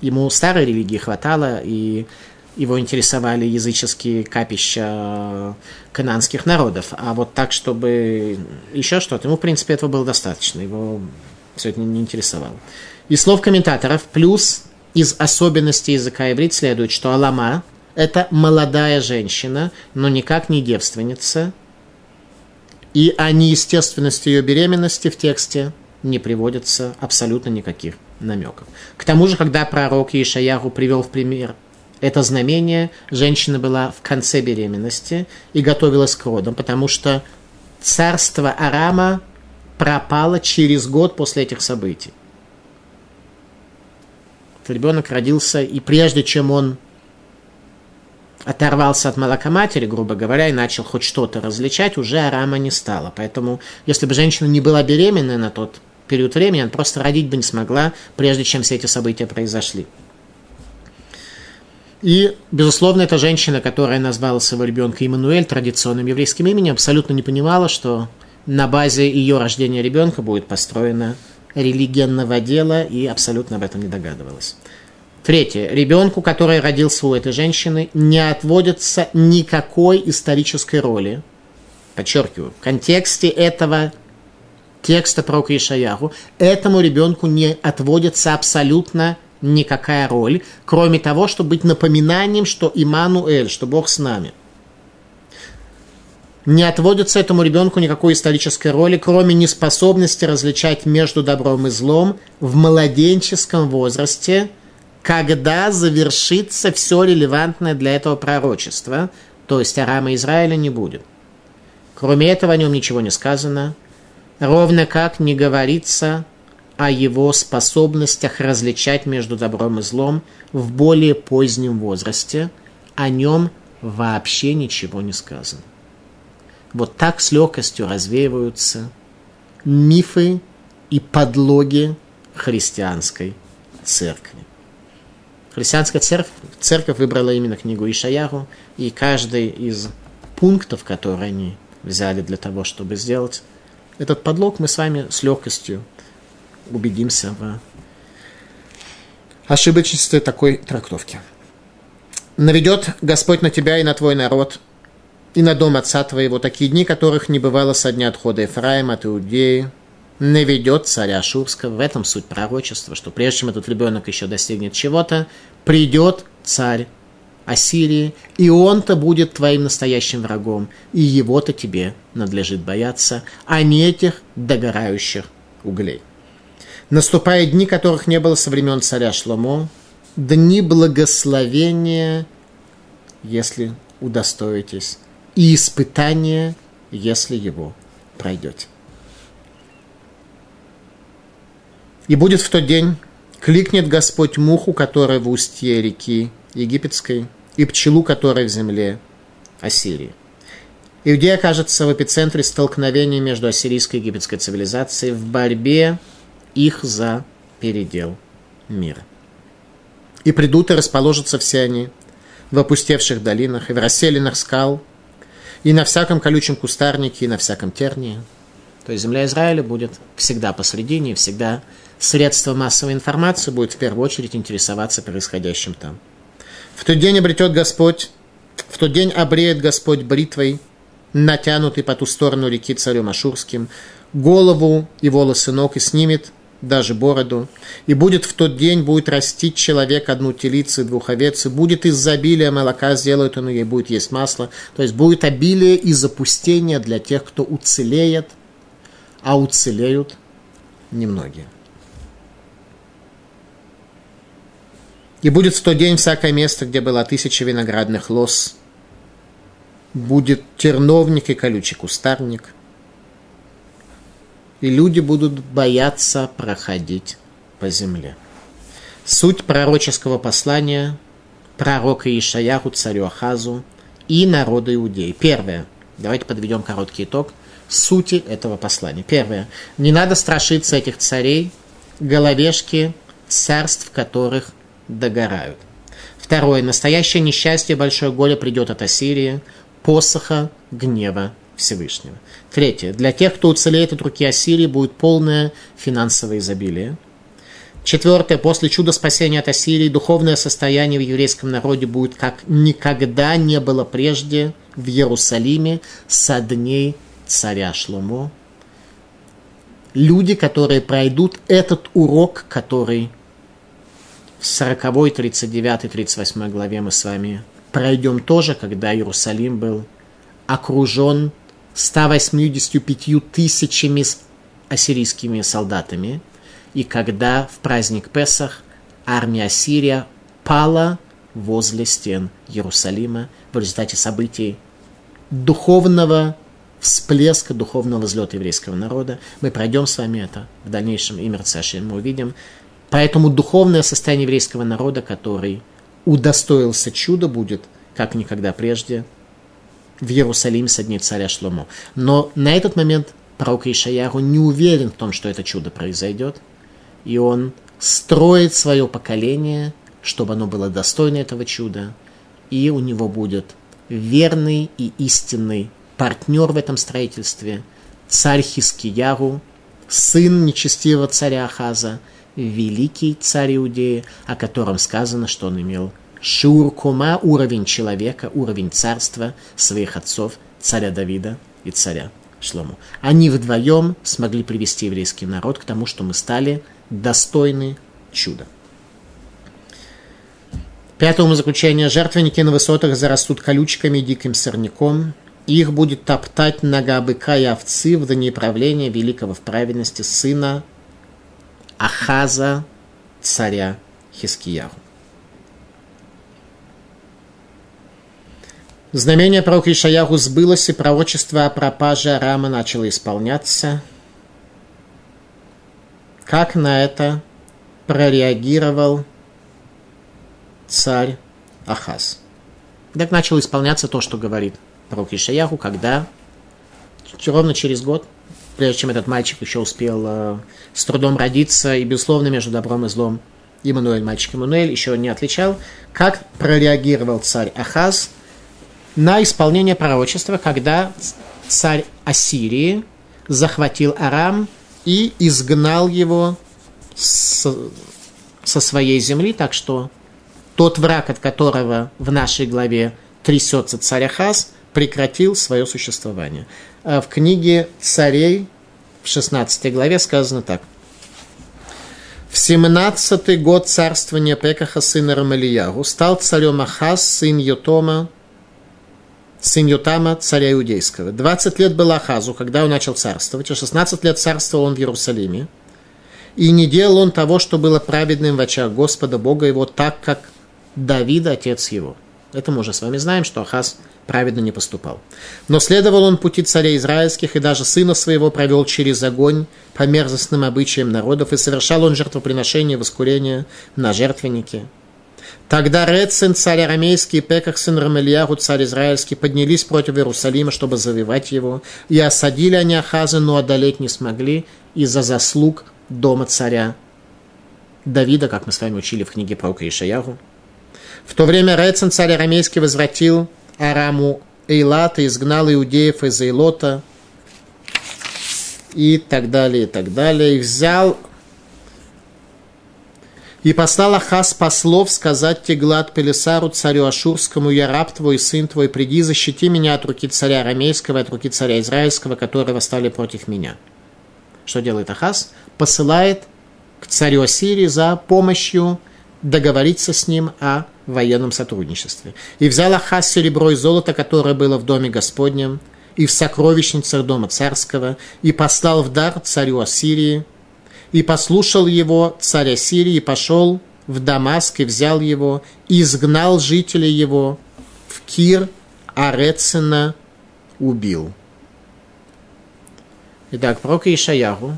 Ему старой религии хватало, и его интересовали языческие капища кананских народов. А вот так, чтобы еще что-то, ему, в принципе, этого было достаточно. Его все это не интересовало. И слов комментаторов, плюс из особенностей языка иврит следует, что Алама – это молодая женщина, но никак не девственница, и о неестественности ее беременности в тексте не приводится абсолютно никаких намеков. К тому же, когда пророк Ишаяру привел в пример это знамение женщина была в конце беременности и готовилась к родам, потому что царство Арама пропало через год после этих событий. Ребенок родился, и прежде чем он оторвался от молока матери, грубо говоря, и начал хоть что-то различать, уже Арама не стало. Поэтому, если бы женщина не была беременна на тот период времени, она просто родить бы не смогла, прежде чем все эти события произошли. И, безусловно, эта женщина, которая назвала своего ребенка Иммануэль традиционным еврейским именем, абсолютно не понимала, что на базе ее рождения ребенка будет построена религия новодела, и абсолютно об этом не догадывалась. Третье. Ребенку, который родился у этой женщины, не отводится никакой исторической роли. Подчеркиваю, в контексте этого текста про Ишаяху этому ребенку не отводится абсолютно никакая роль, кроме того, чтобы быть напоминанием, что Имануэль, что Бог с нами. Не отводится этому ребенку никакой исторической роли, кроме неспособности различать между добром и злом в младенческом возрасте, когда завершится все релевантное для этого пророчества, то есть Арама Израиля не будет. Кроме этого о нем ничего не сказано, ровно как не говорится о его способностях различать между добром и злом в более позднем возрасте, о нем вообще ничего не сказано. Вот так с легкостью развеиваются мифы и подлоги христианской церкви. Христианская церковь, церковь выбрала именно книгу Ишаяру, и каждый из пунктов, которые они взяли для того, чтобы сделать этот подлог, мы с вами с легкостью убедимся в ошибочности такой трактовки. Наведет Господь на тебя и на твой народ, и на дом отца твоего такие дни, которых не бывало со дня отхода Ефраима от Иудеи, наведет царя Шурского. В этом суть пророчества, что прежде чем этот ребенок еще достигнет чего-то, придет царь Ассирии, и он-то будет твоим настоящим врагом, и его-то тебе надлежит бояться, а не этих догорающих углей. Наступают дни, которых не было со времен царя Шломо, дни благословения, если удостоитесь, и испытания, если его пройдете. И будет в тот день, кликнет Господь муху, которая в устье реки египетской, и пчелу, которая в земле Ассирии. Иудея окажется в эпицентре столкновения между ассирийской и египетской цивилизацией в борьбе их за передел мира. И придут и расположатся все они в опустевших долинах и в расселенных скал, и на всяком колючем кустарнике, и на всяком тернии. То есть земля Израиля будет всегда посредине, и всегда средство массовой информации будет в первую очередь интересоваться происходящим там. В тот день обретет Господь, в тот день обреет Господь бритвой, натянутый по ту сторону реки царем Ашурским, голову и волосы ног и снимет даже бороду, и будет в тот день, будет растить человек одну телицу и двух овец, и будет изобилие молока, сделает он, и будет есть масло. То есть будет обилие и запустение для тех, кто уцелеет, а уцелеют немногие. И будет в тот день всякое место, где было тысяча виноградных лос, будет терновник и колючий кустарник – и люди будут бояться проходить по земле. Суть пророческого послания пророка Ишаяху, царю Ахазу и народу Иудеи. Первое. Давайте подведем короткий итог сути этого послания. Первое. Не надо страшиться этих царей, головешки царств, которых догорают. Второе. Настоящее несчастье, большое горе придет от Ассирии, посоха гнева Всевышнего. Третье. Для тех, кто уцелеет от руки Ассирии, будет полное финансовое изобилие. Четвертое. После чуда спасения от Ассирии духовное состояние в еврейском народе будет как никогда не было прежде в Иерусалиме со дней царя Шломо. Люди, которые пройдут этот урок, который в 40, 39, 38 главе мы с вами пройдем тоже, когда Иерусалим был окружен 185 тысячами ассирийскими солдатами – и когда в праздник Песах армия Сирия пала возле стен Иерусалима в результате событий духовного всплеска, духовного взлета еврейского народа. Мы пройдем с вами это в дальнейшем, и Мерцашин мы увидим. Поэтому духовное состояние еврейского народа, который удостоился чуда, будет, как никогда прежде, в Иерусалиме со дней царя Шломо. Но на этот момент пророк Ишаяру не уверен в том, что это чудо произойдет – и он строит свое поколение, чтобы оно было достойно этого чуда, и у него будет верный и истинный партнер в этом строительстве, царь Хискияру, сын нечестивого царя Ахаза, великий царь Иудеи, о котором сказано, что он имел шуркума, уровень человека, уровень царства своих отцов, царя Давида и царя Шлому. Они вдвоем смогли привести еврейский народ к тому, что мы стали – достойны чуда. Пятое заключение. Жертвенники на высотах зарастут колючками и диким сорняком. Их будет топтать нога быка и овцы в дни правления великого в праведности сына Ахаза, царя Хискияру. Знамение пророка Ишаяху сбылось, и пророчество о пропаже Арама начало исполняться – как на это прореагировал царь Ахаз? Так начал исполняться то, что говорит пророк Ишаяху, когда ровно через год, прежде чем этот мальчик еще успел э, с трудом родиться, и, безусловно, между добром и злом Иммануэль, мальчик Иммануэль, еще не отличал, как прореагировал царь Ахаз на исполнение пророчества, когда царь Ассирии захватил Арам и изгнал его с, со своей земли, так что тот враг, от которого в нашей главе трясется царь Ахаз, прекратил свое существование. А в книге царей в 16 главе сказано так. В 17 год царствования Пекаха сына Рамалиягу стал царем Ахаз, сын Йотома, сын Ютама, царя иудейского. 20 лет был Ахазу, когда он начал царствовать, а 16 лет царствовал он в Иерусалиме. И не делал он того, что было праведным в очах Господа, Бога его, так, как Давид, отец его. Это мы уже с вами знаем, что Ахаз праведно не поступал. Но следовал он пути царей израильских, и даже сына своего провел через огонь по мерзостным обычаям народов, и совершал он жертвоприношение, воскурение на жертвеннике. Тогда Рецин, царь арамейский, и Пеках, сын Рамельяху, царь израильский, поднялись против Иерусалима, чтобы завоевать его, и осадили они Ахаза, но одолеть не смогли из-за заслуг дома царя Давида, как мы с вами учили в книге про Ишаяру. В то время Рецин, царь арамейский, возвратил Араму Эйлата, изгнал иудеев из Эйлота, и так далее, и так далее, и взял и послал Ахаз послов сказать Теглат Пелесару, царю Ашурскому, я раб твой, сын твой, приди, защити меня от руки царя Рамейского, от руки царя Израильского, которые восстали против меня. Что делает Ахаз? Посылает к царю Ассирии за помощью договориться с ним о военном сотрудничестве. И взял Ахаз серебро и золото, которое было в доме Господнем, и в сокровищницах дома царского, и послал в дар царю Ассирии – и послушал его царь Ассирии, и пошел в Дамаск и взял его, и изгнал жителей его в Кир, а Рецина убил. Итак, пророк Ишаяру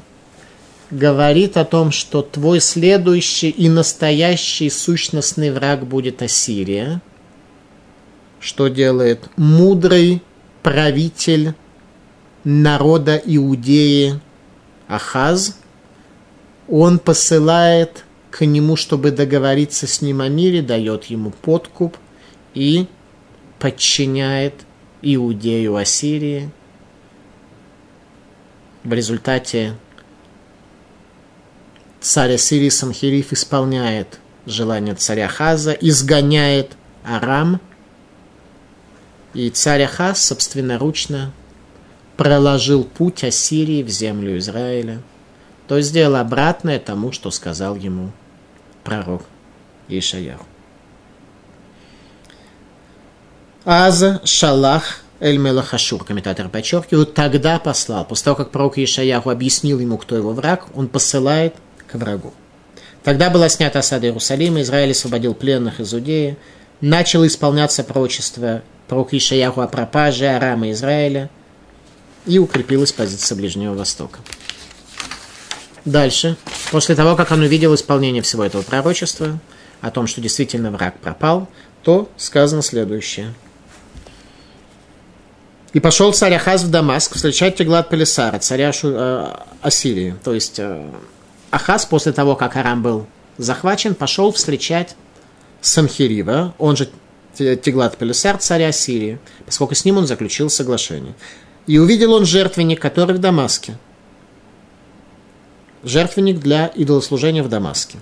говорит о том, что твой следующий и настоящий сущностный враг будет Ассирия. Что делает мудрый правитель народа Иудеи Ахаз? Он посылает к нему, чтобы договориться с ним о мире, дает ему подкуп и подчиняет Иудею Ассирии. В результате царь Ассирии Санхириф исполняет желание царя Хаза, изгоняет Арам, и царь Ахаз собственноручно проложил путь Ассирии в землю Израиля, то сделал обратное тому, что сказал ему пророк Ишаяху. Аз Шалах Эль Мелахашур, комментатор подчеркивает, тогда послал, после того, как пророк Ишаяху объяснил ему, кто его враг, он посылает к врагу. Тогда была снята осада Иерусалима, Израиль освободил пленных из Иудеи, начало исполняться пророчество пророка Ишаяху о пропаже Арама Израиля и укрепилась позиция Ближнего Востока. Дальше, после того, как он увидел исполнение всего этого пророчества, о том, что действительно враг пропал, то сказано следующее. И пошел царь Ахаз в Дамаск встречать Теглат Пелесара, царя Шу, э, Ассирии. То есть э, Ахаз после того, как Арам был захвачен, пошел встречать Санхирива, он же Теглат Пелесар, царя Ассирии, поскольку с ним он заключил соглашение. И увидел он жертвенник, который в Дамаске. Жертвенник для идолослужения в Дамаске.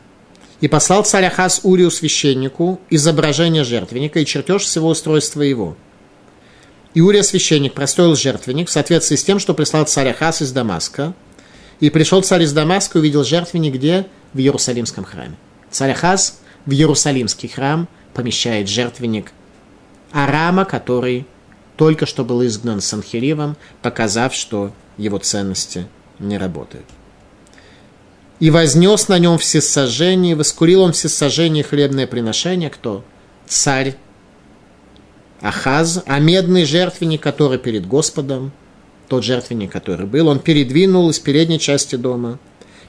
И послал царь Ахаз Урию священнику изображение жертвенника и чертеж всего устройства его. И Урия священник простроил жертвенник в соответствии с тем, что прислал царь Ахаз из Дамаска – и пришел царь из Дамаска и увидел жертвенник где? В Иерусалимском храме. Царь Ахаз в Иерусалимский храм помещает жертвенник Арама, который только что был изгнан Санхиривом, показав, что его ценности не работают. И вознес на нем всесожжение, воскурил он всесожжение хлебное приношение, кто? Царь Ахаз, а медный жертвенник, который перед Господом – тот жертвенник, который был, он передвинул из передней части дома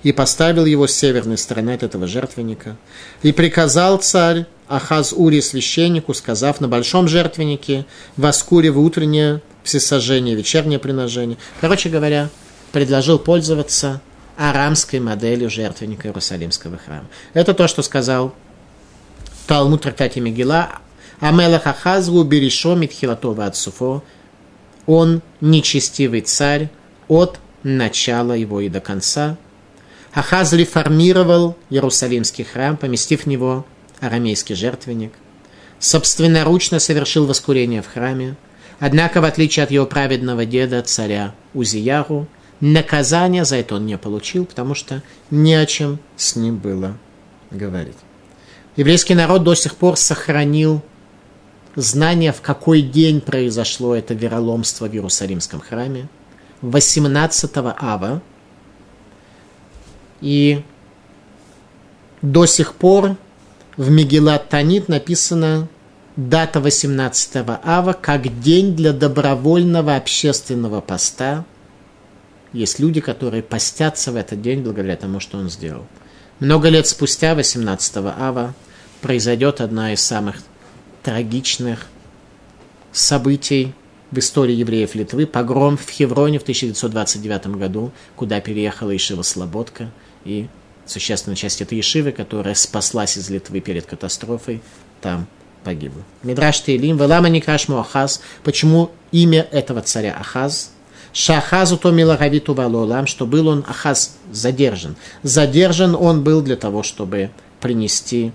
и поставил его с северной стороны от этого жертвенника. И приказал царь Ахаз Ури священнику, сказав на большом жертвеннике, воскурив утреннее всесожжение, вечернее приношение. Короче говоря, предложил пользоваться арамской моделью жертвенника Иерусалимского храма. Это то, что сказал Талмуд Трактате Мегила, Амелах Ахазгу Беришо Митхилатова Ацуфо, он нечестивый царь от начала его и до конца. Ахаз реформировал Иерусалимский храм, поместив в него арамейский жертвенник. Собственноручно совершил воскурение в храме. Однако, в отличие от его праведного деда, царя Узияру, наказания за это он не получил, потому что не о чем с ним было говорить. Еврейский народ до сих пор сохранил знание, в какой день произошло это вероломство в Иерусалимском храме, 18 ава. И до сих пор в Мегилат Танит написано дата 18 ава как день для добровольного общественного поста. Есть люди, которые постятся в этот день благодаря тому, что он сделал. Много лет спустя, 18 ава, произойдет одна из самых трагичных событий в истории евреев Литвы, погром в Хевроне в 1929 году, куда переехала Ишива Слободка, и существенная часть этой Ишивы, которая спаслась из Литвы перед катастрофой, там погибла. Мидраш Тейлим, Велама Никраш Ахаз, почему имя этого царя Ахаз? Шахазу то миларавиту валолам, что был он, Ахаз, задержан. Задержан он был для того, чтобы принести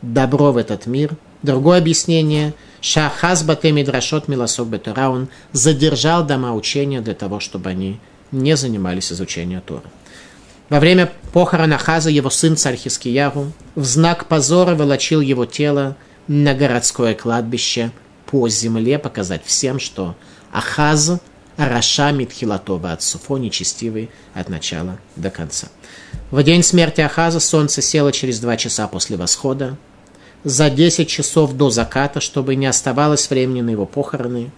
добро в этот мир – Другое объяснение – Шахаз Батеми Драшот Милосок Бетура, он задержал дома учения для того, чтобы они не занимались изучением Торы. Во время похорона Хаза его сын царь Хискиягу в знак позора волочил его тело на городское кладбище по земле, показать всем, что Ахаз Раша Митхилатова от Суфо, нечестивый от начала до конца. В день смерти Ахаза солнце село через два часа после восхода, за 10 часов до заката, чтобы не оставалось времени на его похороны.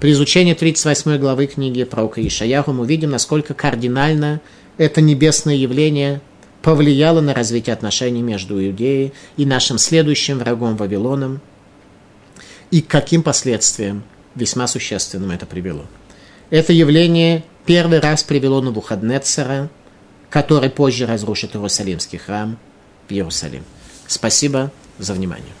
При изучении 38 главы книги пророка Ишаяху мы видим, насколько кардинально это небесное явление повлияло на развитие отношений между Иудеей и нашим следующим врагом Вавилоном, и к каким последствиям весьма существенным это привело. Это явление первый раз привело на Навуходнецера, который позже разрушит Иерусалимский храм в Иерусалим. Спасибо за внимание.